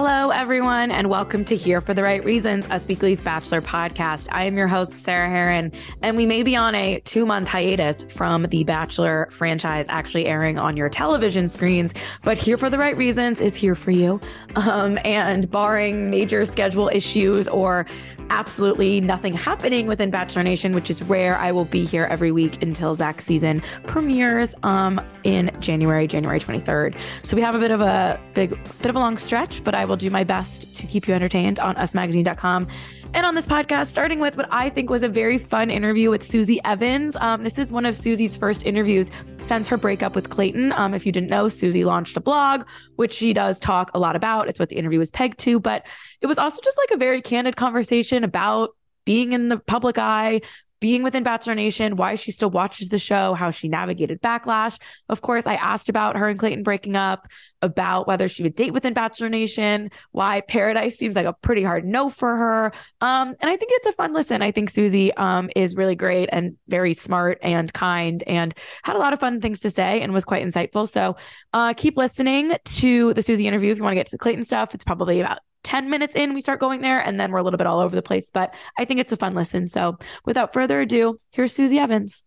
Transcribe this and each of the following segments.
Hello, everyone, and welcome to Here for the Right Reasons, Us Weekly's Bachelor podcast. I am your host, Sarah Hearon, and we may be on a two month hiatus from the Bachelor franchise actually airing on your television screens, but Here for the Right Reasons is here for you. Um, and barring major schedule issues or absolutely nothing happening within Bachelor Nation, which is rare. I will be here every week until Zach's season premieres um, in January, January 23rd. So we have a bit of a big, bit of a long stretch, but I will do my best to keep you entertained on usmagazine.com and on this podcast, starting with what I think was a very fun interview with Susie Evans. Um, this is one of Susie's first interviews since her breakup with Clayton. Um, if you didn't know, Susie launched a blog, which she does talk a lot about. It's what the interview was pegged to, but it was also just like a very candid conversation about being in the public eye, being within Bachelor Nation, why she still watches the show, how she navigated backlash. Of course, I asked about her and Clayton breaking up, about whether she would date within Bachelor Nation, why Paradise seems like a pretty hard no for her. Um, and I think it's a fun listen. I think Susie um, is really great and very smart and kind and had a lot of fun things to say and was quite insightful. So uh, keep listening to the Susie interview if you want to get to the Clayton stuff. It's probably about 10 minutes in, we start going there, and then we're a little bit all over the place. But I think it's a fun listen. So without further ado, here's Susie Evans.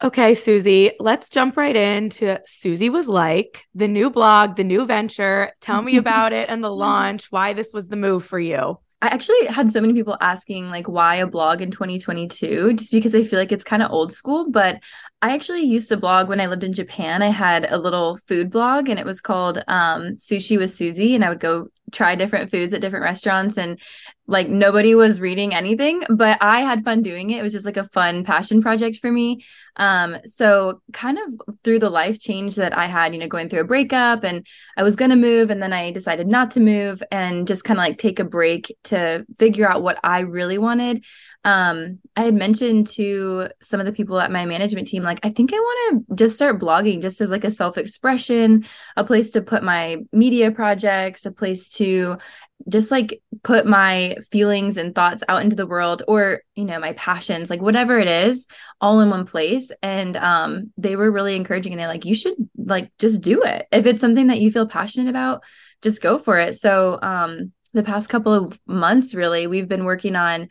Okay, Susie, let's jump right into Susie Was Like, the new blog, the new venture. Tell me about it and the launch, why this was the move for you. I actually had so many people asking like why a blog in 2022 just because I feel like it's kind of old school but I actually used to blog when I lived in Japan. I had a little food blog and it was called um, Sushi with Susie. And I would go try different foods at different restaurants and like nobody was reading anything, but I had fun doing it. It was just like a fun passion project for me. Um, so kind of through the life change that I had, you know, going through a breakup and I was going to move and then I decided not to move and just kind of like take a break to figure out what I really wanted um i had mentioned to some of the people at my management team like i think i want to just start blogging just as like a self expression a place to put my media projects a place to just like put my feelings and thoughts out into the world or you know my passions like whatever it is all in one place. And um they were really encouraging and they're like you should like just do it. If it's something that you feel passionate about just go for it. So um the past couple of months really we've been working on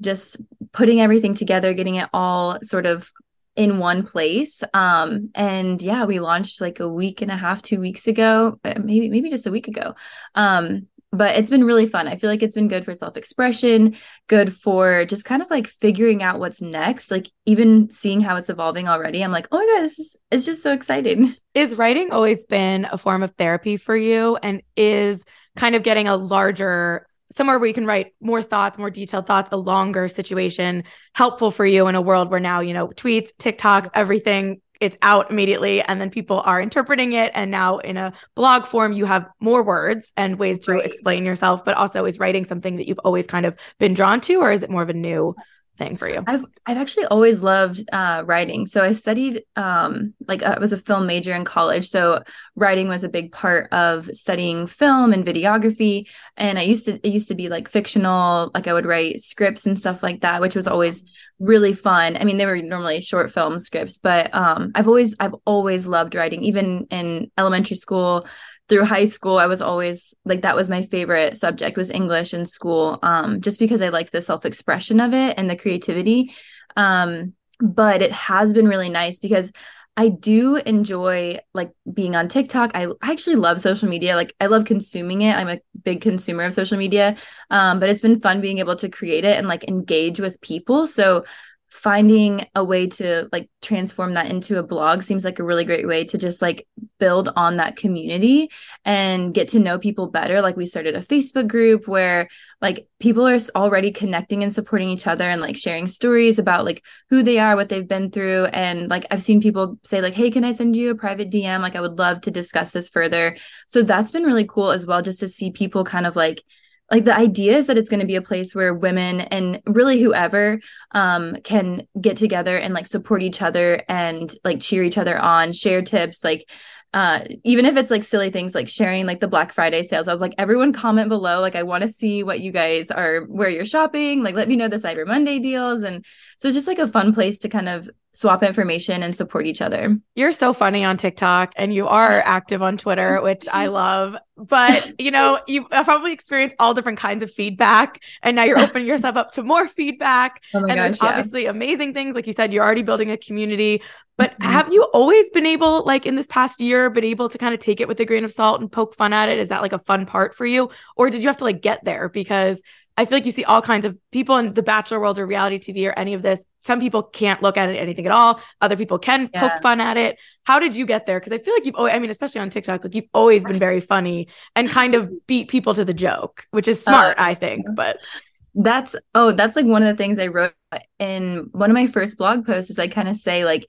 just putting everything together, getting it all sort of in one place. Um, and yeah, we launched like a week and a half, two weeks ago, maybe maybe just a week ago. Um, but it's been really fun. I feel like it's been good for self expression, good for just kind of like figuring out what's next. Like even seeing how it's evolving already, I'm like, oh my god, this is it's just so exciting. Is writing always been a form of therapy for you, and is kind of getting a larger somewhere where you can write more thoughts, more detailed thoughts, a longer situation helpful for you in a world where now, you know, tweets, TikToks, everything it's out immediately and then people are interpreting it and now in a blog form you have more words and ways to right. explain yourself but also is writing something that you've always kind of been drawn to or is it more of a new thing for you? I've I've actually always loved uh, writing. So I studied um, like I was a film major in college. So writing was a big part of studying film and videography. And I used to it used to be like fictional, like I would write scripts and stuff like that, which was always really fun. I mean, they were normally short film scripts, but um, I've always I've always loved writing. Even in elementary school, through high school i was always like that was my favorite subject was english in school um, just because i liked the self-expression of it and the creativity. Um, but it has been really nice because i do enjoy like being on tiktok. I, actually love social media. Like i love consuming it. I'm a big consumer of social media. Um, but it's been fun being able to create it and like engage with people. So finding a way to like transform that into a blog seems like a really great way to just like build on that community and get to know people better. Like we started a facebook group where like people are already connecting and supporting each other and like sharing stories about like who they are what they've been through. And like i've seen people say like hey can i send you a private dm like i would love to discuss this further. So that's been really cool as well just to see people kind of like like the idea is that it's going to be a place where women and really whoever um, can get together and like support each other and like cheer each other on share tips like uh even if it's like silly things like sharing like the black friday sales. I was like everyone comment below like i want to see what you guys are where you're shopping like let me know the cyber monday deals. And so it's just like a fun place to kind of swap information and support each other you're so funny on tiktok and you are active on twitter which i love but you know you've probably experienced all different kinds of feedback and now you're opening yourself up to more feedback oh and gosh, there's yeah. obviously amazing things like you said you're already building a community but mm-hmm. have you always been able, like in this past year, been able to kind of take it with a grain of salt and poke fun at it? Is that like a fun part for you? Or did you have to like get there? Because I feel like you see all kinds of people in the bachelor world or reality TV or any of this. Some people can't look at it anything at all. Other people can yeah. poke fun at it. How did you get there? Because I feel like you've always, I mean, especially on TikTok, like you've always been very funny and kind of beat people to the joke, which is smart, uh, I think. But that's oh, that's like one of the things I wrote in one of my first blog posts is I kind of say like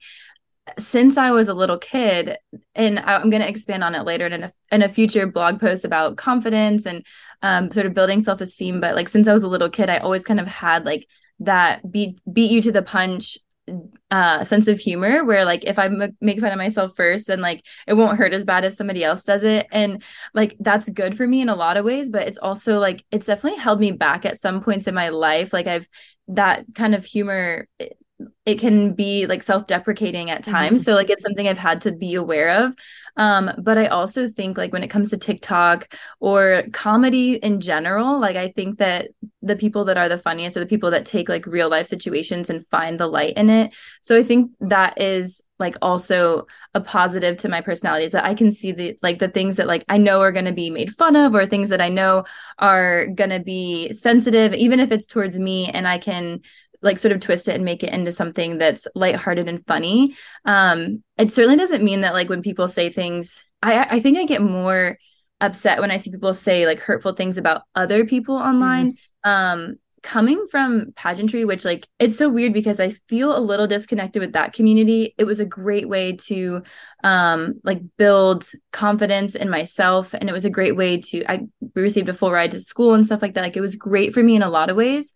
since I was a little kid, and I'm going to expand on it later in a, in a future blog post about confidence and um, sort of building self esteem. But like since I was a little kid, I always kind of had like that beat beat you to the punch uh sense of humor where like if i m- make fun of myself first then like it won't hurt as bad if somebody else does it and like that's good for me in a lot of ways but it's also like it's definitely held me back at some points in my life like i've that kind of humor it can be like self-deprecating at times. Mm-hmm. so like it's something i've had to be aware of. Um but i also think like when it comes to tiktok or comedy in general like i think that the people that are the funniest are the people that take like real life situations and find the light in it. So i think that is like also a positive to my personality is that i can see the like the things that like i know are going to be made fun of or things that i know are going to be sensitive even if it's towards me and i can like sort of twist it and make it into something that's lighthearted and funny. Um, it certainly doesn't mean that like when people say things, I I think I get more upset when I see people say like hurtful things about other people online. Mm-hmm. Um, coming from pageantry which like it's so weird because i feel a little disconnected with that community it was a great way to um like build confidence in myself and it was a great way to i received a full ride to school and stuff like that like it was great for me in a lot of ways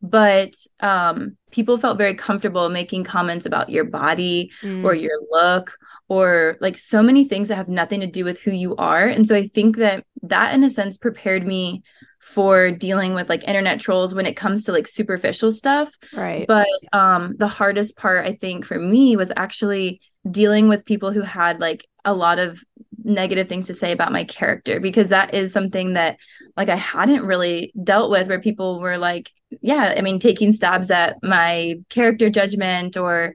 but um, people felt very comfortable making comments about your body mm. or your look or like so many things that have nothing to do with who you are. And so i think that that in a sense prepared me for dealing with like internet trolls when it comes to like superficial stuff. Right. But um the hardest part i think for me was actually dealing with people who had like a lot of negative things to say about my character because that is something that like I hadn't really dealt with where people were like yeah I mean taking stabs at my character judgment or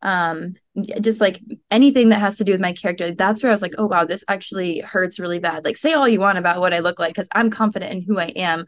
um just like anything that has to do with my character that's where i was like oh wow this actually hurts really bad. Like say all you want about what i look like because i'm confident in who i am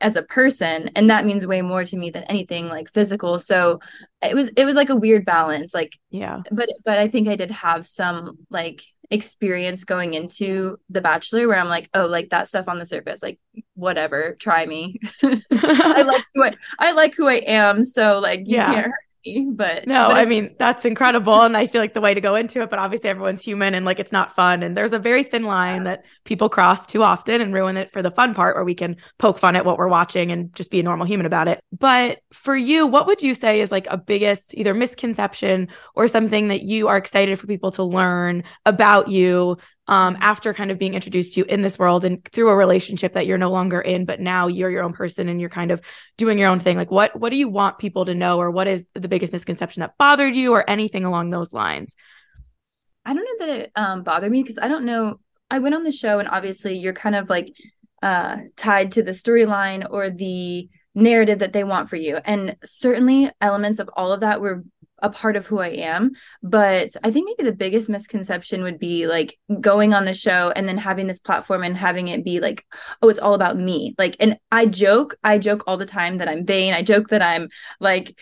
as a person and that means way more to me than anything like physical. So it was it was like a weird balance like yeah. but but i think i did have some like experience going into the bachelor where i'm like oh like that stuff on the surface like whatever try me i like who I, I like who i am so like you yeah. can't hurt but no but i mean that's incredible and i feel like the way to go into it but obviously everyone's human and like it's not fun and there's a very thin line yeah. that people cross too often and ruin it for the fun part where we can poke fun at what we're watching and just be a normal human about it but for you what would you say is like a biggest either misconception or something that you are excited for people to learn about you um, after kind of being introduced to you in this world and through a relationship that you're no longer in, but now you're your own person and you're kind of doing your own thing. Like, what what do you want people to know, or what is the biggest misconception that bothered you, or anything along those lines? I don't know that it um, bothered me because I don't know. I went on the show, and obviously, you're kind of like uh, tied to the storyline or the narrative that they want for you. And certainly elements of all of that were a part of who I am. But I think maybe the biggest misconception would be like going on the show and then having this platform and having it be like, oh, it's all about me. Like, and I joke, I joke all the time that I'm vain. I joke that I'm like,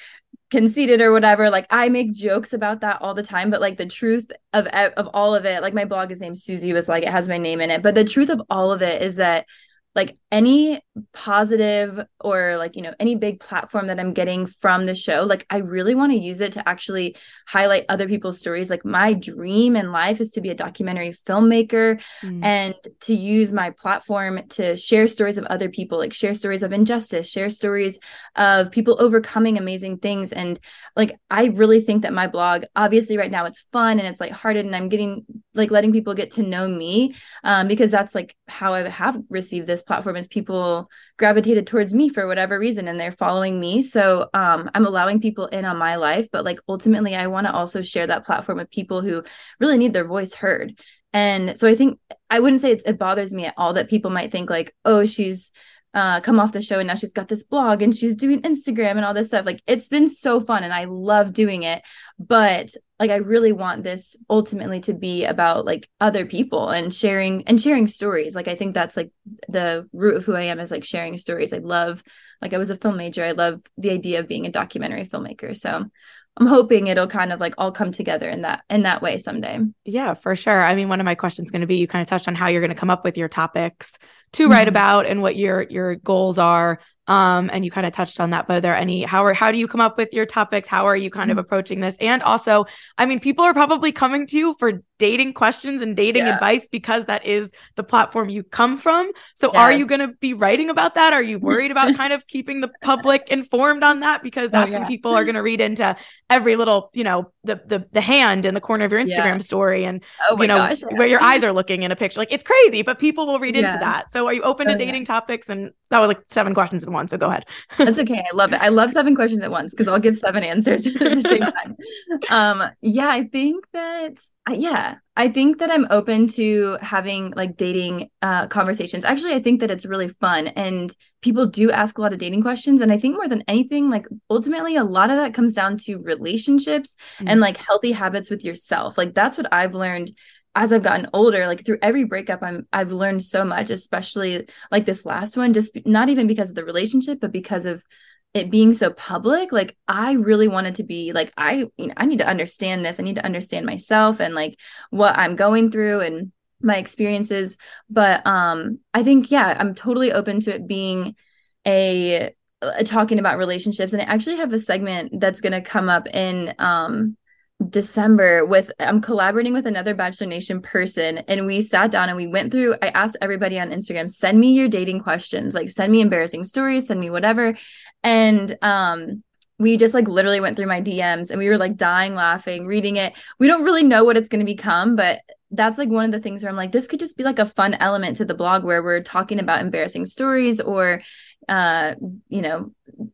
conceited or whatever like i make jokes about that all the time but like the truth of of all of it like my blog is named susie was like it has my name in it but the truth of all of it is that like any positive or like you know any big platform that i'm getting from the show like i really want to use it to actually highlight other people's stories like my dream in life is to be a documentary filmmaker mm. and to use my platform to share stories of other people like share stories of injustice share stories of people overcoming amazing things and like i really think that my blog obviously right now it's fun and it's like hearted and i'm getting like letting people get to know me um, because that's like how i have received this platform is people gravitated towards me for whatever reason and they're following me so um, i'm allowing people in on my life but like ultimately i want to also share that platform with people who really need their voice heard and so i think i wouldn't say it bothers me at all that people might think like oh she's uh, come off the show and now she's got this blog and she's doing Instagram and all this stuff. Like it's been so fun and I love doing it. But like I really want this ultimately to be about like other people and sharing and sharing stories. Like I think that's like the root of who I am is like sharing stories. I love like I was a film major. I love the idea of being a documentary filmmaker. So I'm hoping it'll kind of like all come together in that in that way someday. Yeah, for sure. I mean, one of my questions is going to be you kind of touched on how you're going to come up with your topics to mm-hmm. write about and what your your goals are um and you kind of touched on that but are there any how are how do you come up with your topics how are you kind mm-hmm. of approaching this and also i mean people are probably coming to you for dating questions and dating yeah. advice because that is the platform you come from. So yeah. are you going to be writing about that? Are you worried about kind of keeping the public informed on that because oh, that's oh, yeah. when people are going to read into every little, you know, the the the hand in the corner of your Instagram story and oh you know gosh, where your eyes are looking in a picture. Like it's crazy, but people will read into that. So are you open to oh, dating topics and that was like seven questions in one, so go ahead. that's okay. I love it. I love seven questions at once because I'll give seven answers at the same time. Um yeah, I think that yeah i think that i'm open to having like dating uh conversations. Actually i think that it's really fun and people do ask a lot of dating questions and i think more than anything like ultimately a lot of that comes down to relationships mm-hmm. and like healthy habits with yourself. Like that's what i've learned as I've gotten older, like through every breakup, I'm I've learned so much, especially like this last one, just not even because of the relationship, but because of it being so public like i really wanted to be like i you know i need to understand this. I need to understand myself and like what i'm going through and my experiences. But um i think yeah i'm totally open to it being a, a talking about relationships. And i actually have a segment that's going to come up in um December with I'm collaborating with another Bachelor Nation person and we sat down and we went through I asked everybody on Instagram send me your dating questions like send me embarrassing stories send me whatever. And um we just like literally went through my DMs and we were like dying laughing reading it. We don't really know what it's going to become but that's like one of the things where I'm like this could just be like a fun element to the blog where we're talking about embarrassing stories or uh you know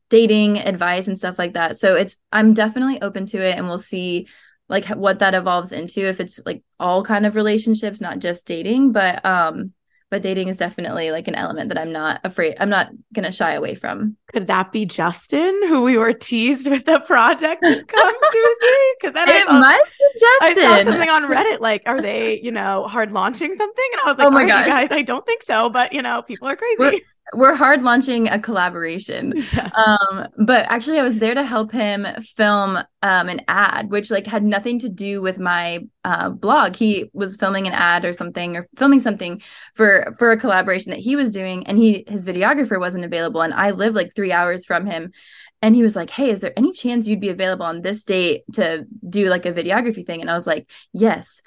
dating advice and stuff like that. So it's i'm definitely open to it and we'll see like what that evolves into if it's like all kind of relationships not just dating but um but dating is definitely like an element that i'm not afraid i'm not gonna shy away from. Could that be justin who we were teased with the project to come susie? Because then it I might be justin i saw something on reddit like are they you know hard launching something? And i was like oh my gosh. guys? I don't think so but you know people are crazy. we're- we're hard launching a collaboration. Yeah. um but actually i was there to help him film um an ad which like had nothing to do with my uh blog. He was filming an ad or something or filming something for for a collaboration that he was doing and he his videographer wasn't available and i live like three hours from him. And he was like hey is there any chance you'd be available on this date to do like a videography thing? And i was like yes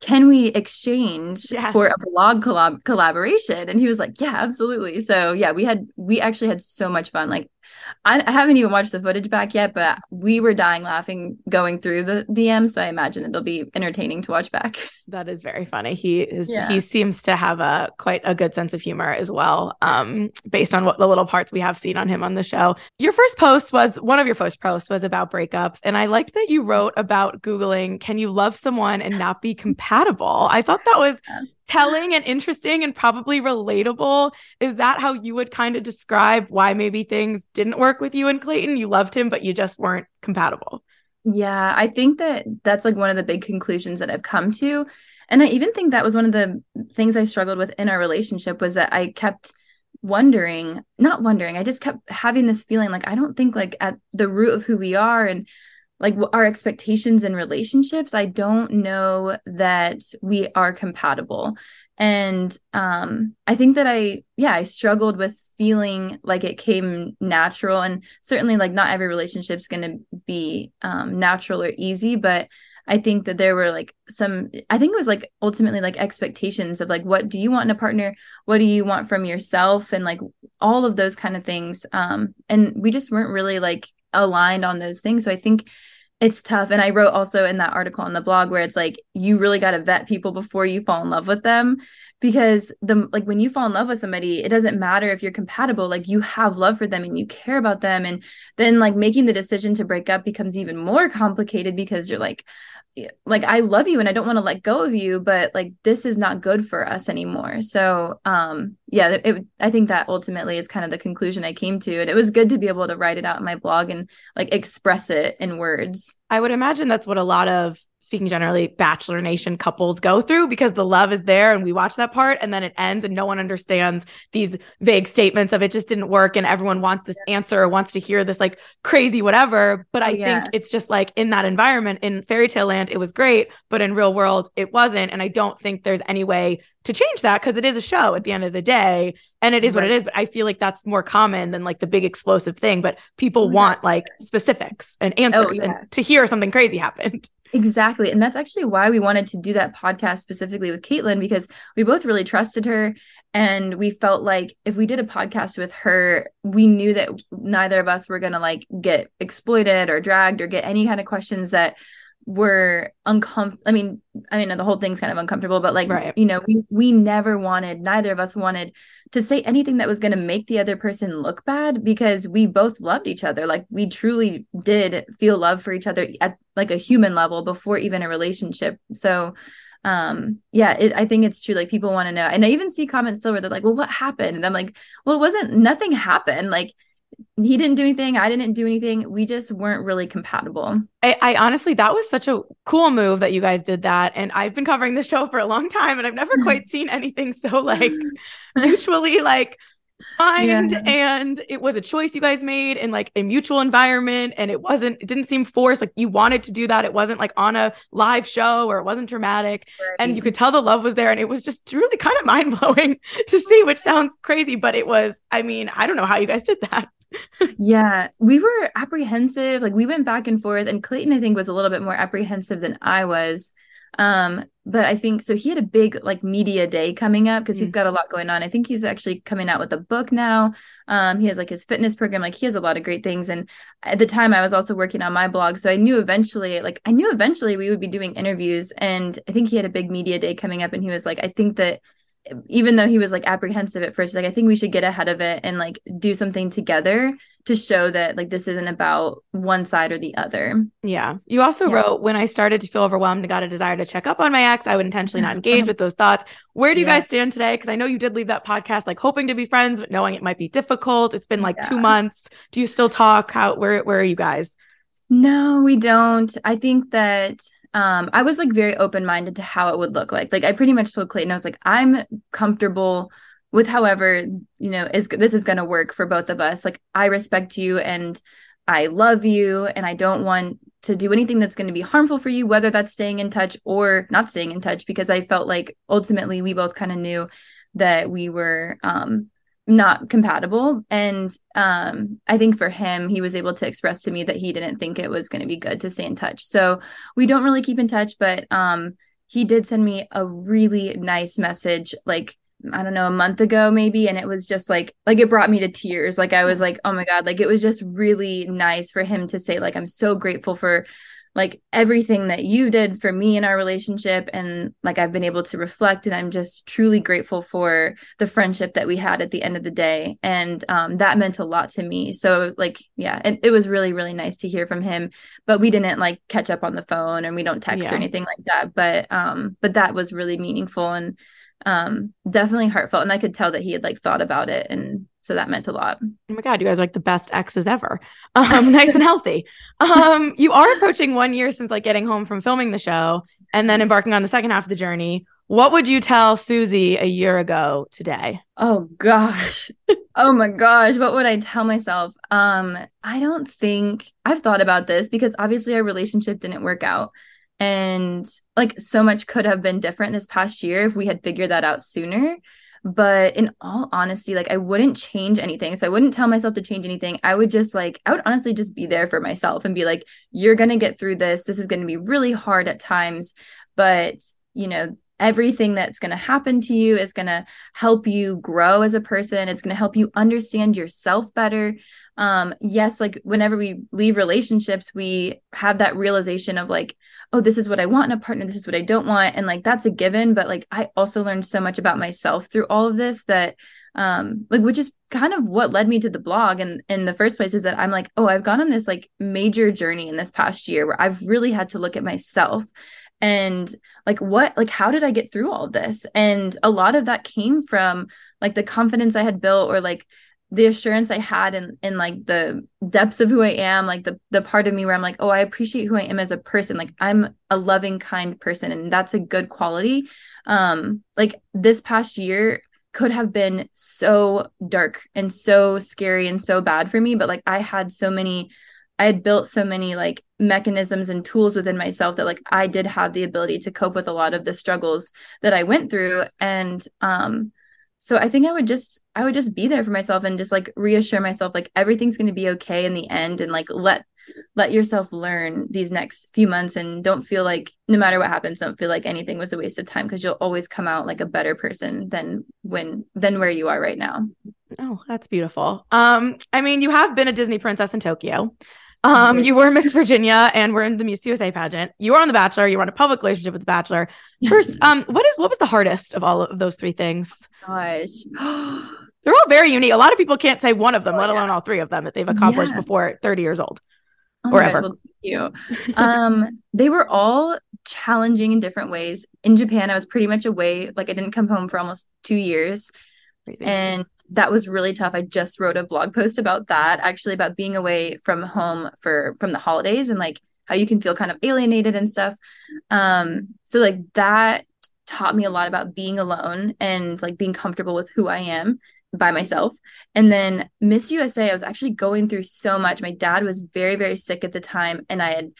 can we exchange yes. for a blog collab- collaboration? And he was like yeah absolutely. So yeah we had we actually had so much fun. Like I, I, haven't even watched the footage back yet but we were dying laughing going through the dm so i imagine it'll be entertaining to watch back. That is very funny. He is yeah. he seems to have a quite a good sense of humor as well um based on what the little parts we have seen on him on the show. Your first post was one of your first posts was about breakups and i liked that you wrote about googling can you love someone and not be compatible? I thought that was telling and interesting and probably relatable. Is that how you would kind of describe why maybe things didn't work with you and Clayton? You loved him, but you just weren't compatible. Yeah, I think that that's like one of the big conclusions that I've come to. And I even think that was one of the things I struggled with in our relationship was that I kept wondering, not wondering, I just kept having this feeling like I don't think like at the root of who we are and like our expectations in relationships, I don't know that we are compatible. And um I think that I yeah, I struggled with feeling like it came natural and certainly like not every relationship is going to be um natural or easy, but I think that there were like some, I think it was like ultimately like expectations of like, what do you want in a partner? What do you want from yourself? And like all of those kind of things. Um, and we just weren't really like aligned on those things. So I think it's tough. And I wrote also in that article on the blog where it's like, you really got to vet people before you fall in love with them. Because the like when you fall in love with somebody, it doesn't matter if you're compatible, like you have love for them and you care about them. And then like making the decision to break up becomes even more complicated because you're like, like I love you and I don't want to let go of you, but like this is not good for us anymore. So um yeah, it, I think that ultimately is kind of the conclusion I came to. And it was good to be able to write it out in my blog and like express it in words. I would imagine that's what a lot of speaking generally, Bachelor Nation couples go through because the love is there and we watch that part and then it ends and no one understands these vague statements of it just didn't work and everyone wants this answer or wants to hear this like crazy whatever. But oh, I yeah. think it's just like in that environment in fairy tale land, it was great, but in real world, it wasn't. And I don't think there's any way to change that because it is a show at the end of the day and it is right. what it is but i feel like that's more common than like the big explosive thing but people oh want like specifics and oh, answers oh, yeah. and to hear something crazy happened Exactly. And that's actually why we wanted to do that podcast specifically with Kaitlyn, because we both really trusted her. And we felt like if we did a podcast with her, we knew that neither of us were going to like get exploited or dragged or get any kind of questions that were uncomfortable. I mean, I mean, the whole thing's kind of uncomfortable, but like, right. you know, we, we never wanted, neither of us wanted to say anything that was going to make the other person look bad because we both loved each other. Like we truly did feel love for each other at like a human level before even a relationship. So, um yeah it, i think it's true like people want to know and i even see comments still where they're like well what happened and i'm like well it wasn't nothing happened like he didn't do anything i didn't do anything we just weren't really compatible I, I, honestly that was such a cool move that you guys did that and i've been covering this show for a long time and i've never quite seen anything so like mutually like find yeah. and it was a choice you guys made in like a mutual environment and it wasn't it didn't seem forced like you wanted to do that it wasn't like on a live show or it wasn't dramatic right. and you could tell the love was there and it was just really kind of mind-blowing to see which sounds crazy but it was i mean i don't know how you guys did that yeah, we were apprehensive. Like we went back and forth, and Clayton, I think, was a little bit more apprehensive than I was. Um, but I think so. He had a big like media day coming up because mm-hmm. he's mm. got a lot going on. I think he's actually coming out with a book now. Um, he has like his fitness program. Like he has a lot of great things. And at the time, I was also working on my blog, so I knew eventually, like I knew eventually we would be doing interviews. And I think he had a big media day coming up, and he was like, I think that even though he was like apprehensive at first like i think we should get ahead of it and like do something together to show that like this isn't about one side or the other. Yeah. You also yeah. wrote when i started to feel overwhelmed and got a desire to check up on my ex i would intentionally not engage with those thoughts. Where do you yeah. guys stand today? Because i know you did leave that podcast like hoping to be friends but knowing it might be difficult. It's been like yeah. two months. Do you still talk? How where where are you guys? No we don't. I think that um, I was like very open minded to how it would look like. Like I pretty much told Clayton, I was like, I'm comfortable with however you know is this is going to work for both of us. Like I respect you and I love you, and I don't want to do anything that's going to be harmful for you, whether that's staying in touch or not staying in touch. Because I felt like ultimately we both kind of knew that we were um not compatible. And um i think for him he was able to express to me that he didn't think it was going to be good to stay in touch. So we don't really keep in touch but um he did send me a really nice message like i don't know a month ago maybe and it was just like like it brought me to tears. Like i was like oh my god like it was just really nice for him to say like i'm so grateful for like everything that you did for me in our relationship and like I've been able to reflect and I'm just truly grateful for the friendship that we had at the end of the day and um, that meant a lot to me so like yeah it, it, was really really nice to hear from him but we didn't like catch up on the phone and we don't text yeah. or anything like that but um but that was really meaningful and um definitely heartfelt and I could tell that he had like thought about it and so that meant a lot. Oh my God, you guys are like the best exes ever. Um, nice and healthy. Um, you are approaching one year since like getting home from filming the show and then embarking on the second half of the journey. What would you tell Susie a year ago today? Oh gosh. oh my gosh, what would I tell myself? Um I don't think I've thought about this because obviously our relationship didn't work out and like so much could have been different this past year if we had figured that out sooner. But in all honesty, like I wouldn't change anything. So I wouldn't tell myself to change anything. I would just like, I would honestly just be there for myself and be like, you're going to get through this. This is going to be really hard at times. But, you know, everything that's going to happen to you is going to help you grow as a person. It's going to help you understand yourself better. Um yes like whenever we leave relationships we have that realization of like oh this is what i want in a partner this is what i don't want and like that's a given but like i also learned so much about myself through all of this that um like which is kind of what led me to the blog and in the first place is that i'm like oh i've gone on this like major journey in this past year where i've really had to look at myself and like what like how did i get through all of this? And a lot of that came from like the confidence i had built or like the assurance i had in in like the depths of who i am like the the part of me where i'm like oh i appreciate who i am as a person. Like i'm a loving kind person and that's a good quality. Um like this past year could have been so dark and so scary and so bad for me but like i had so many I had built so many like mechanisms and tools within myself that like I did have the ability to cope with a lot of the struggles that I went through and um so I think I would just I would just be there for myself and just like reassure myself like everything's going to be okay in the end and like let let yourself learn these next few months and don't feel like no matter what happens don't feel like anything was a waste of time because you'll always come out like a better person than when than where you are right now. Oh, that's beautiful. Um I mean you have been a Disney princess in Tokyo. Um, you were Miss Virginia and we're in the Miss USA pageant. You were on The Bachelor. You were in a public relationship with The Bachelor. First, um, what is what was the hardest of all of those three things? Gosh. They're all very unique. A lot of people can't say one of them, oh, let alone yeah. all three of them that they've accomplished yeah. before 30 years old. Oh or ever. Well, you. um, they were all challenging in different ways. In Japan, I was pretty much away. Like I didn't come home for almost two years. Crazy. And that was really tough. I just wrote a blog post about that, actually about being away from home for from the holidays and like how you can feel kind of alienated and stuff. Um, so like that taught me a lot about being alone and like being comfortable with who I am by myself. And then Miss USA, I was actually going through so much. My dad was very, very sick at the time, and I had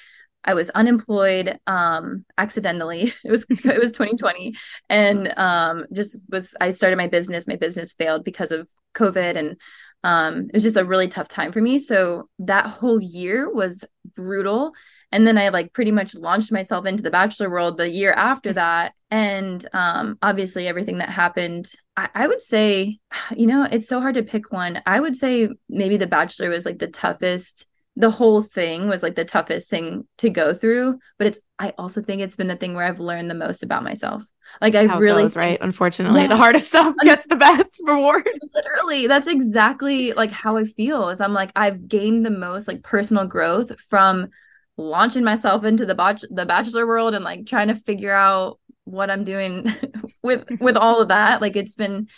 I was unemployed um accidentally. It was it was 2020 and um just was I started my business. My business failed because of COVID and um it was just a really tough time for me. So that whole year was brutal. And then I like pretty much launched myself into the bachelor world the year after that. And um obviously everything that happened, I, I would say, you know, it's so hard to pick one. I would say maybe the bachelor was like the toughest the whole thing was like the toughest thing to go through but it's i also think it's been the thing where i've learned the most about myself. Like i How really goes, think, right? Unfortunately yeah, the hardest stuff gets the best reward. Literally that's exactly like how i feel is i'm like i've gained the most like personal growth from launching myself into the bach- the bachelor world and like trying to figure out what i'm doing with with all of that. Like it's been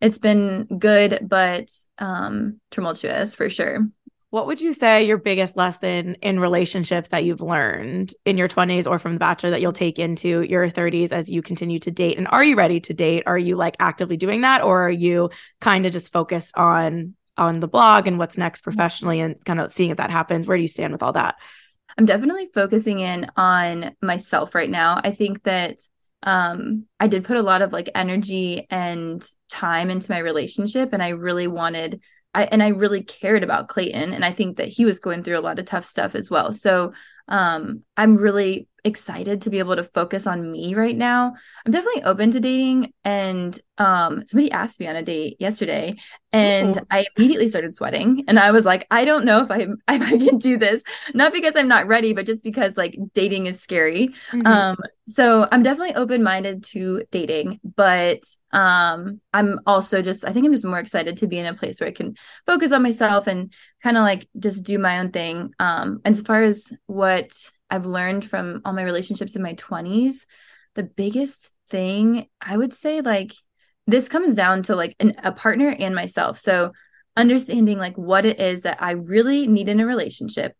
it's been good but um tumultuous for sure what would you say your biggest lesson in relationships that you've learned in your 20s or from the bachelor that you'll take into your 30s as you continue to date? And are you ready to date? Are you like actively doing that or are you kind of just focused on on the blog and what's next professionally and kind of seeing if that happens? Where do you stand with all that? I'm definitely focusing in on myself right now. I think that um i did put a lot of like energy and time into my relationship and i really wanted I, and I really cared about Clayton and I think that he was going through a lot of tough stuff as well. So um I'm really excited to be able to focus on me right now. I'm definitely open to dating and um somebody asked me on a date yesterday and Ooh. I immediately started sweating and I was like I don't know if I if I can do this not because I'm not ready but just because like dating is scary. Mm-hmm. Um so I'm definitely open-minded to dating but um I'm also just I think I'm just more excited to be in a place where I can focus on myself and kind of like just do my own thing. Um as far as what I've learned from all my relationships in my 20s, the biggest thing I would say, like, this comes down to like an, a partner and myself. So, understanding like what it is that I really need in a relationship,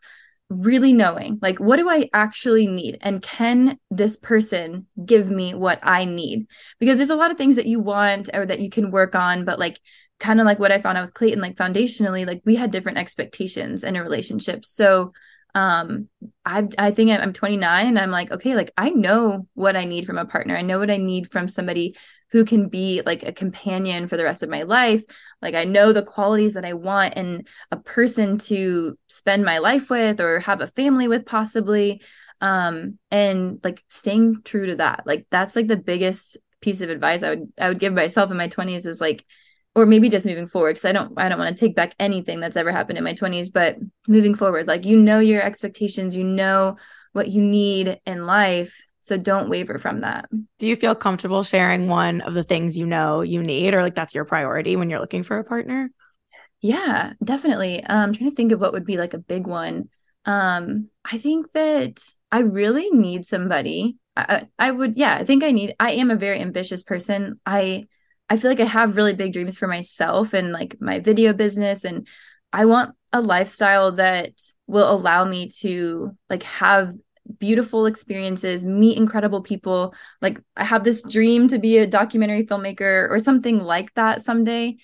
really knowing like what do i actually need? And can this person give me what i need? Because there's a lot of things that you want or that you can work on but like kind of like what i found out with clayton like foundationally like we had different expectations in a relationship. So um i i think i'm 29 and i'm like okay like i know what i need from a partner. I know what i need from somebody who can be like a companion for the rest of my life. Like i know the qualities that i want and a person to spend my life with or have a family with possibly. Um and like staying true to that. Like that's like the biggest piece of advice i would i would give myself in my 20s is like or maybe just moving forward because i don't i don't want to take back anything that's ever happened in my 20s but moving forward like you know your expectations you know what you need in life so don't waver from that. Do you feel comfortable sharing one of the things you know you need or like that's your priority when you're looking for a partner? Yeah definitely. Um, i'm trying to think of what would be like a big one. Um i think that i really need somebody. I, I would yeah i think i need i am a very ambitious person. I I feel like I have really big dreams for myself and like my video business and I want a lifestyle that will allow me to like have beautiful experiences, meet incredible people. Like I have this dream to be a documentary filmmaker or something like that someday.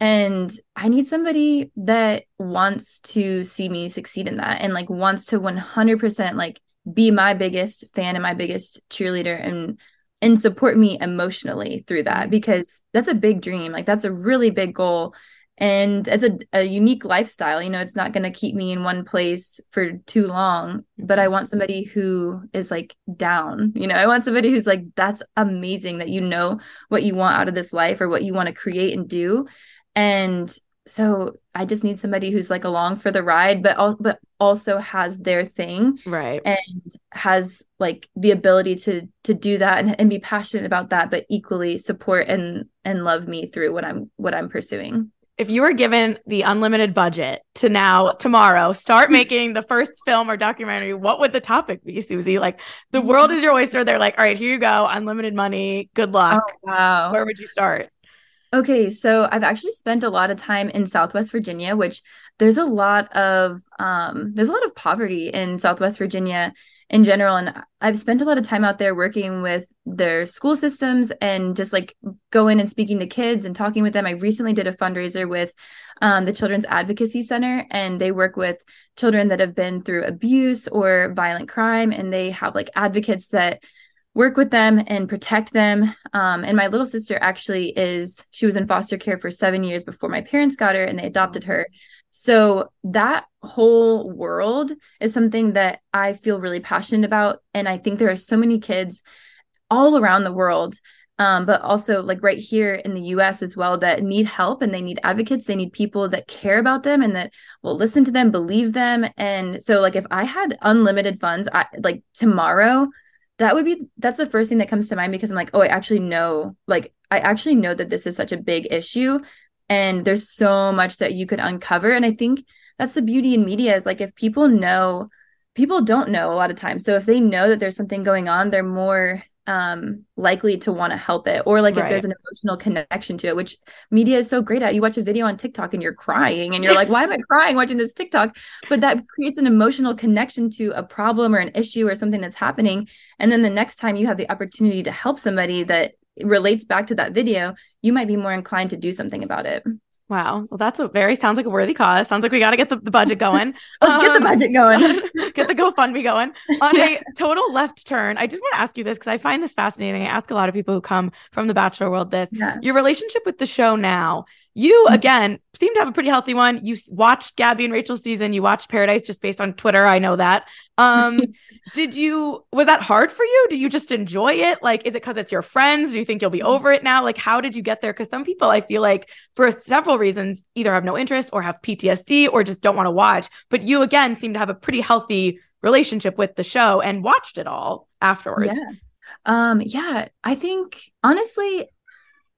And I need somebody that wants to see me succeed in that and like wants to 100% like be my biggest fan and my biggest cheerleader and and support me emotionally through that mm-hmm. because that's a big dream. Like that's a really big goal. And it's a, a unique lifestyle. You know, it's not going to keep me in one place for too long, but I mm-hmm. want somebody who is like down. You know, I want somebody who's like, that's amazing that you know what you want out of this life or what you want to create and do. And so I just need somebody who's like along for the ride, but all, but also has their thing, right? And has like the ability to to do that and, and be passionate about that, but equally support and and love me through what I'm what I'm pursuing. If you were given the unlimited budget to now tomorrow start making the first film or documentary, what would the topic be, Susie? Like the world is your oyster. They're like, all right, here you go, unlimited money. Good luck. Oh, wow. Where would you start? Okay, so I've actually spent a lot of time in Southwest Virginia, which there's a lot of um, there's a lot of poverty in Southwest Virginia in general, and I've spent a lot of time out there working with their school systems and just like going and speaking to kids and talking with them. I recently did a fundraiser with um, the Children's Advocacy Center, and they work with children that have been through abuse or violent crime, and they have like advocates that work with them and protect them. Um, and my little sister actually is, she was in foster care for seven years before my parents got her and they adopted her. So that whole world is something that I feel really passionate about. And I think there are so many kids all around the world. Um, but also like right here in the US as well that need help and they need advocates. They need people that care about them and that will listen to them, believe them. And so like if I had unlimited funds, I like tomorrow, that would be that's the first thing that comes to mind because I'm like, oh, I actually know, like, I actually know that this is such a big issue and there's so much that you could uncover. And I think that's the beauty in media is like if people know, people don't know a lot of times. So if they know that there's something going on, they're more um likely to want to help it or like right. if there's an emotional connection to it which media is so great at. You watch a video on tiktok and you're crying and you're like why am i crying watching this tiktok? But that creates an emotional connection to a problem or an issue or something that's happening and then the next time you have the opportunity to help somebody that relates back to that video you might be more inclined to do something about it Wow. Well, that's a very sounds like a worthy cause. Sounds like we got to get the, the budget going. Let's um, get the um, budget going. get the GoFundMe going. On a total left turn, I did want to ask you this because I find this fascinating. I ask a lot of people who come from the Bachelor world this. Yeah. Your relationship with the show now. You again seem to have a pretty healthy one. You watched Gabby and Rachel's season. You watched Paradise just based on Twitter. I know that. Um, did you was that hard for you do you just enjoy it like is it because it's your friends do you think you'll be over it now like how did you get there because some people i feel like for several reasons either have no interest or have ptsd or just don't want to watch but you again seem to have a pretty healthy relationship with the show and watched it all afterwards yeah um yeah i think honestly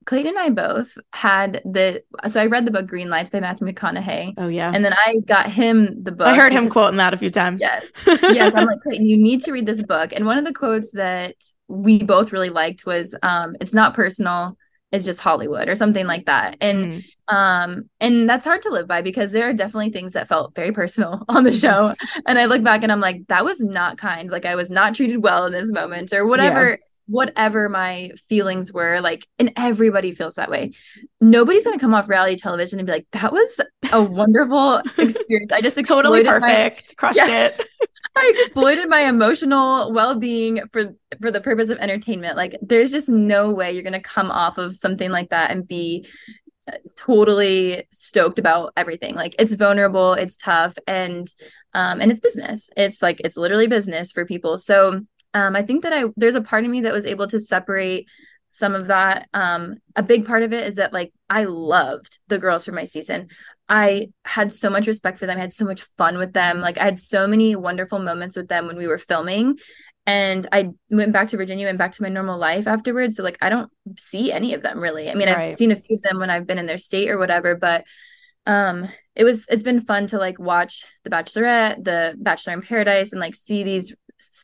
Clayton and I both had the so I read the book Greenlights by Matthew McConaughey. Oh yeah. And then I got him the book. I heard him quoting that a few times. Yes. yes. I'm like, Clayton, you need to read this book. And one of the quotes that we both really liked was um, it's not personal, it's just Hollywood or something like that. And mm-hmm. um and that's hard to live by because there are definitely things that felt very personal on the show. and I look back and I'm like that was not kind. Like I was not treated well in this moment or whatever yeah. Whatever my feelings were like and everybody feels that way. Nobody's going to come off reality television and be like that was a wonderful experience. I just totally perfect. My, Crushed yeah. it. I exploited my emotional well-being for for the purpose of entertainment. Like there's just no way you're going to come off of something like that and be uh, totally stoked about everything. Like it's vulnerable, it's tough and um and it's business. It's like it's literally business for people. So um I think that I there's a part of me that was able to separate some of that um a big part of it is that like I loved the girls from my season. I had so much respect for them. I had so much fun with them. Like I had so many wonderful moments with them when we were filming. And I went back to Virginia, went back to my normal life afterwards. So like I don't see any of them really. I mean, right. I've seen a few of them when I've been in their state or whatever, but um it was it's been fun to like watch The Bachelorette, The Bachelor in Paradise, and like see these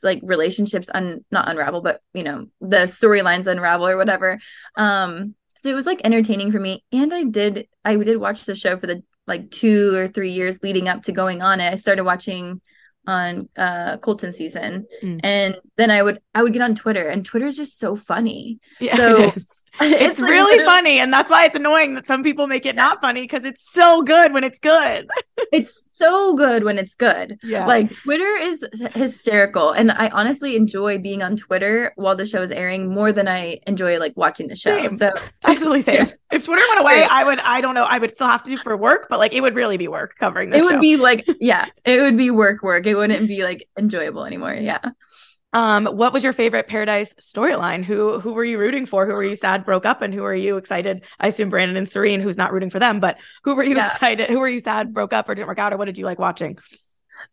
like relationships un not unravel, but you know, the storylines unravel or whatever. Um so it was like entertaining for me and i did i did watch the show for the like two or three years leading up to going on it, I started watching on uh Colton season. Mm. And then I would I would get on Twitter and Twitter is just so funny. Yeah, so it's, it's like really funny and that's why it's annoying that some people make it not funny because it's so good when it's good. It's so good when it's good. Yeah. Like twitter is hysterical and i honestly enjoy being on twitter while the show is airing more than i enjoy like watching the show same. so absolutely same. Yeah. if twitter went away i would i don't know i would still have to do for work but like it would really be work covering this it would be like yeah it would be work work. It wouldn't be like enjoyable anymore yeah um, what was your favorite Paradise storyline? Who who were you rooting for? Who were you sad broke up, and who are you excited? I assume Brandon and Serene, who's not rooting for them, but who were you yeah. excited? Who were you sad broke up or didn't work out, or what did you like watching?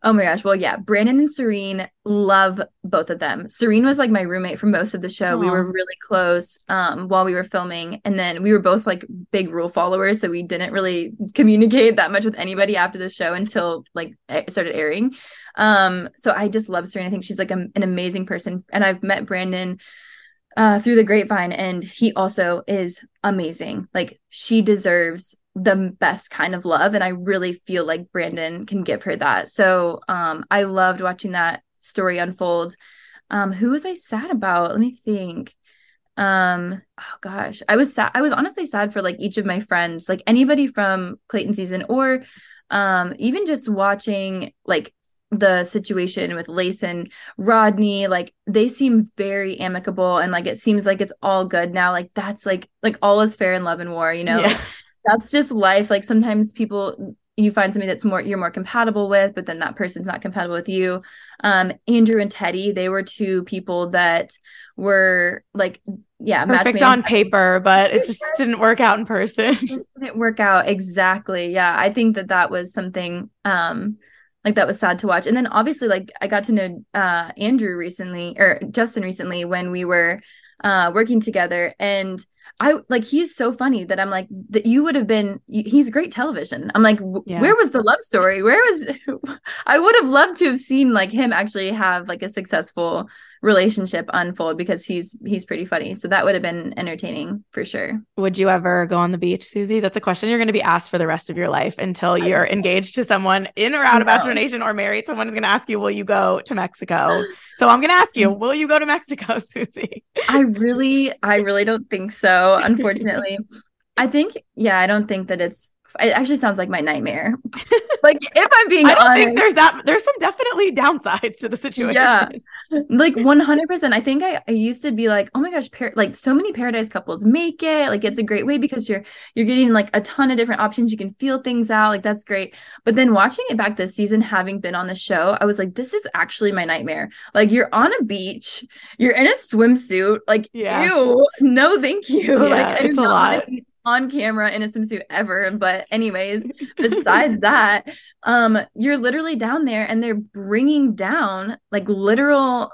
Oh my gosh. Well, yeah, Brandon and Serene love both of them. Serene was like my roommate for most of the show. Aww. We were really close um, while we were filming. And then we were both like big rule followers. So we didn't really communicate that much with anybody after the show until like it started airing. Um, so I just love Serene. I think she's like a, an amazing person. And I've met Brandon uh, through the grapevine, and he also is amazing. Like she deserves the best kind of love and i really feel like brandon can give her that so um i loved watching that story unfold um who was i sad about let me think um oh gosh i was sad i was honestly sad for like each of my friends like anybody from clayton season or um even just watching like the situation with Lace and Rodney, like they seem very amicable and like it seems like it's all good now. Like that's like like all is fair in love and war, you know? Yeah. Like, that's just life. Like sometimes people you find something that's more you're more compatible with, but then that person's not compatible with you. Um, Andrew and Teddi, they were two people that were like, yeah, perfect on paper, but it just didn't work out in person. It didn't work out exactly. Yeah, I think that that was something um like that was sad to watch. And then obviously, like I got to know uh Andrew recently or Justin recently when we were uh working together and I like he's so funny that I'm like that you would have been he's great television. I'm like yeah. where was the love story? Where was I would have loved to have seen like him actually have like a successful relationship unfold because he's he's pretty funny. So that would have been entertaining for sure. Would you ever go on the beach, Susie? That's a question you're going to be asked for the rest of your life until you're engaged to someone in or out of Bachelor Nation or married. Someone is going to ask you, "Will you go to Mexico?" So I'm going to ask you, mm. "Will you go to Mexico, Susie?" I really, I really don't think so. Unfortunately, I think, yeah, I don't think that it's it actually sounds like my nightmare. like if I'm being I don't honest, think there's that there's some definitely downsides to the situation. Yeah. Like 100%. I think I, I used to be like, "Oh my gosh, par- like so many paradise couples make it. Like it's a great way because you're you're getting like a ton of different options. You can feel things out. Like that's great." But then watching it back this season having been on the show, I was like, "This is actually my nightmare." Like you're on a beach, you're in a swimsuit. Like, yeah. ew, no thank you. Yeah, like it's a lot on camera in a swimsuit ever. But anyways, besides that, um, you're literally down there and they're bringing down like literal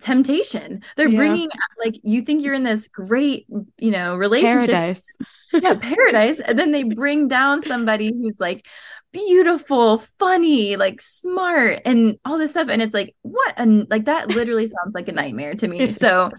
temptation. They're yeah. bringing like you think you're in this great, you know, relationship. Paradise. yeah, paradise. And then they bring down somebody who's like beautiful, funny, like smart and all this stuff and it's like what and like that literally sounds like a nightmare to me. So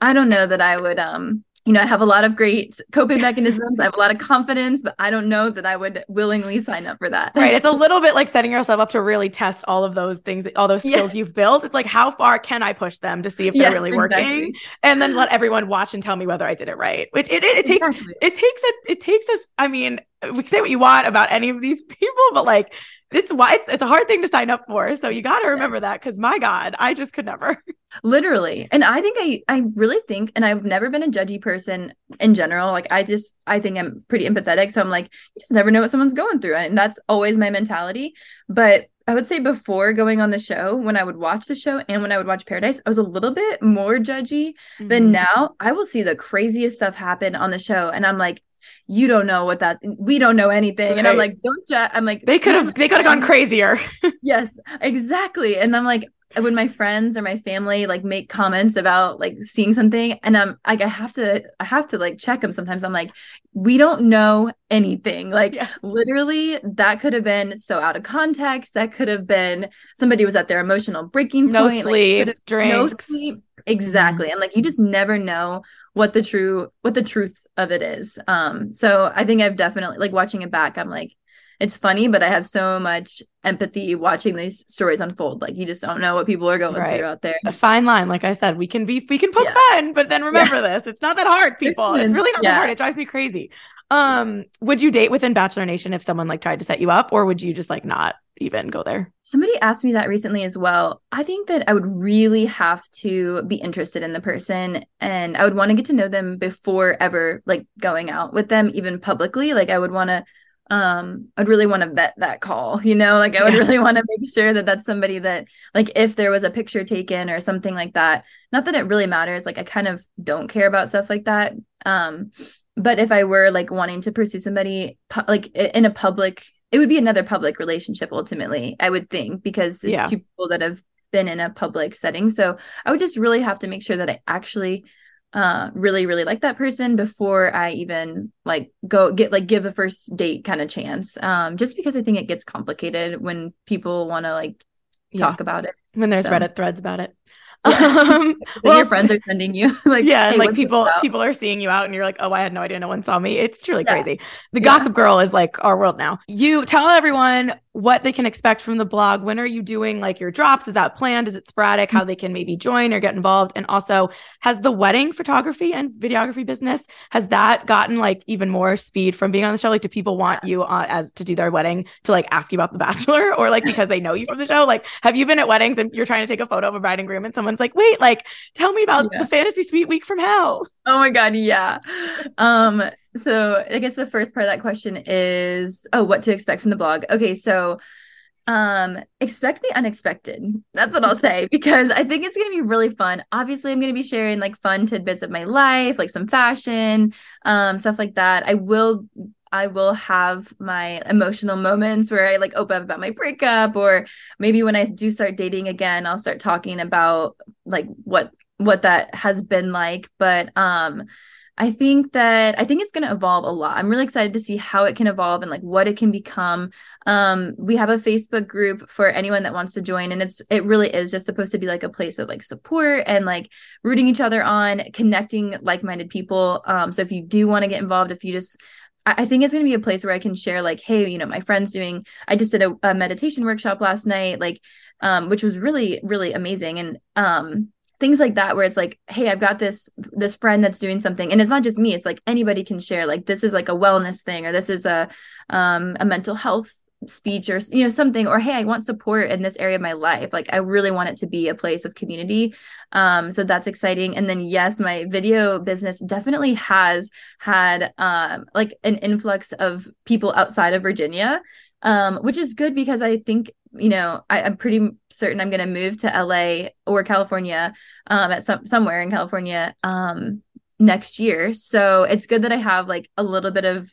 I don't know that I would um you know, I have a lot of great coping mechanisms. I have a lot of confidence, but I don't know that I would willingly sign up for that. Right. It's a little bit like setting yourself up to really test all of those things, all those skills yeah. you've built. It's like, how far can I push them to see if they're really working? Exactly. And then let everyone watch and tell me whether I did it right. It, it, it, it takes, exactly. it takes a, it takes us, I mean, we can say what you want about any of these people, but like it's why it's it's a hard thing to sign up for. So you got to remember that because my God, I just could never. Literally, and I think I I really think, and I've never been a judgy person in general. Like I just I think I'm pretty empathetic, so I'm like you just never know what someone's going through, and that's always my mentality. But I would say before going on the show, when I would watch the show and when I would watch Paradise, I was a little bit more judgy mm-hmm. than now. I will see the craziest stuff happen on the show, and I'm like, you don't know what that we don't know anything right. and i'm like don't ju-. i'm like they could have they could have gone crazier yes exactly and i'm like when my friends or my family like make comments about like seeing something and i'm like i have to i have to like check them sometimes i'm like we don't know anything like yes. literally that could have been so out of context that could have been somebody was at their emotional breaking no point sleep like, drinks. no sleep exactly and like you just never know what the true what the truth of it is um so i think i've definitely like watching it back i'm like it's funny but i have so much empathy watching these stories unfold like you just don't know what people are going right. through out there a fine line like i said we can be we can poke yeah. fun but then remember yeah. this it's not that hard people it's really not yeah. that hard it drives me crazy um would you date within bachelor nation if someone like tried to set you up or would you just like not even go there. Somebody asked me that recently as well. I think that i would really have to be interested in the person and i would want to get to know them before ever like going out with them even publicly. Like i would want to um i'd really want to vet that call you know? Like i would yeah. really want to make sure that that's somebody that like if there was a picture taken or something like that. Not that it really matters like i kind of don't care about stuff like that. Um but if i were like wanting to pursue somebody pu- like in a public it would be another public relationship ultimately i would think because it's yeah. two people that have been in a public setting so i would just really have to make sure that i actually uh really really like that person before i even like go get like give a first date kind of chance um just because i think it gets complicated when people want to like talk yeah. about it when there's so. reddit threads about it um, well, your friends are sending you like yeah hey, like people people are seeing you out and you're like oh i had no idea no one saw me. It's truly yeah. crazy. The yeah. gossip girl is like our world now. You tell everyone what they can expect from the blog. When are you doing like your drops? Is that planned? Is it sporadic? How they can maybe join or get involved? And also has the wedding photography and videography business has that gotten like even more speed from being on the show? Like do people want you uh, as to do their wedding to like ask you about the bachelor? Or like because they know you from the show? Like have you been at weddings and you're trying to take a photo of a bride and groom and someone's like, wait, like, tell me about yeah. the fantasy suite week from hell. Oh my God. Yeah. Um, so I guess the first part of that question is, oh, what to expect from the blog. Okay. So, um, expect the unexpected. That's what I'll say because I think it's going to be really fun. Obviously, I'm going to be sharing like fun tidbits of my life, like some fashion, um, stuff like that. I will I will have my emotional moments where I like open up about my breakup or maybe when I do start dating again, I'll start talking about like what what that has been like, but um I think that I think it's going to evolve a lot. I'm really excited to see how it can evolve and like what it can become. Um, we have a Facebook group for anyone that wants to join, and it's it really is just supposed to be like a place of like support and like rooting each other on, connecting like-minded people. Um, so if you do want to get involved, if you just I think it's going to be a place where I can share like, hey, you know, my friend's doing. I just did a, a meditation workshop last night, like, um, which was really really amazing, and um, things like that where it's like, hey, I've got this this friend that's doing something, and it's not just me. It's like anybody can share. Like this is like a wellness thing, or this is a um, a mental health speech or you know something or hey i want support in this area of my life like i really want it to be a place of community um so that's exciting and then yes my video business definitely has had um like an influx of people outside of virginia um which is good because i think you know I, am pretty certain i'm going to move to la or california um at some somewhere in california um next year. So it's good that i have like a little bit of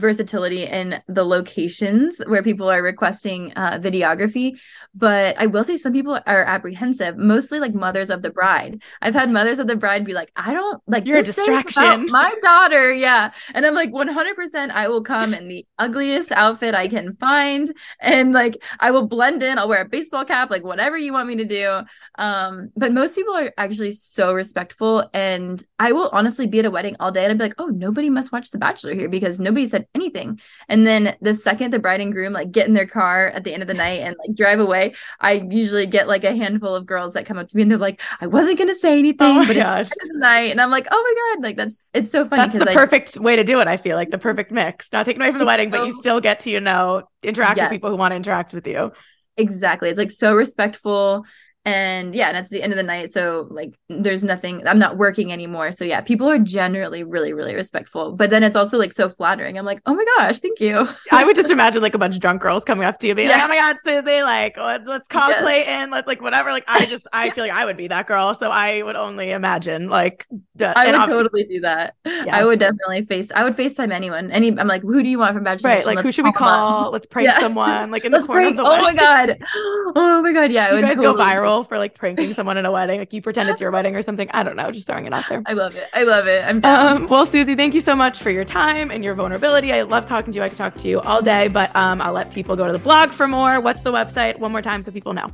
versatility in the locations where people are requesting uh, videography. But I will say some people are apprehensive, mostly like mothers of the bride. I've had mothers of the bride be like, I don't like you're a distraction. My daughter. Yeah. And I'm like, 100% I will come in the ugliest outfit I can find. And like, I will blend in. I'll wear a baseball cap, like whatever you want me to do. Um, but most people are actually so respectful. And I will honestly be at a wedding all day and I'd be like, oh, nobody must watch The Bachelor here because nobody said anything. And then the second the bride and groom like get in their car at the end of the night and like drive away, I usually get like a handful of girls that come up to me and they're like, I wasn't gonna say anything, oh but God. at the end of the night, and I'm like, oh my god, like that's it's so funny. That's the I, perfect way to do it. I feel like the perfect mix, not taking away from the wedding, so, but you still get to you know interact yes. with people who want to interact with you. Exactly. It's like so respectful and yeah, and it's the end of the night. So like there's nothing, I'm not working anymore. So yeah, people are generally really, really respectful. But then it's also like so flattering. I'm like, oh my gosh, thank you. I would just imagine like a bunch of drunk girls coming up to you being yeah. like, oh my God, Susie, like let's let's call yes. Clayton, let's like whatever. Like I just I feel like I would be that girl. So I would only imagine like the, I would totally do that. Yeah. I would definitely face I would FaceTime anyone. Any I'm like, who do you want from Bachelor? Right, like let's who should we call? Let's prank yeah. someone like in the corner prank. of the Oh my god. Oh my god. Yeah. You guys totally go viral for like pranking someone in a wedding. Like you pretend it's your wedding or something. I don't know. Just throwing it out there. I love it. I love it. I'm down. Um, well, Susie, thank you so much for your time and your vulnerability. I love talking to you. I could talk to you all day, but um, I'll let people go to the blog for more. What's the website? One more time so people know.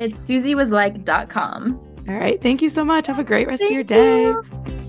It's susiewasLike.com. All right. Thank you so much. Have a great rest thank of your day. You.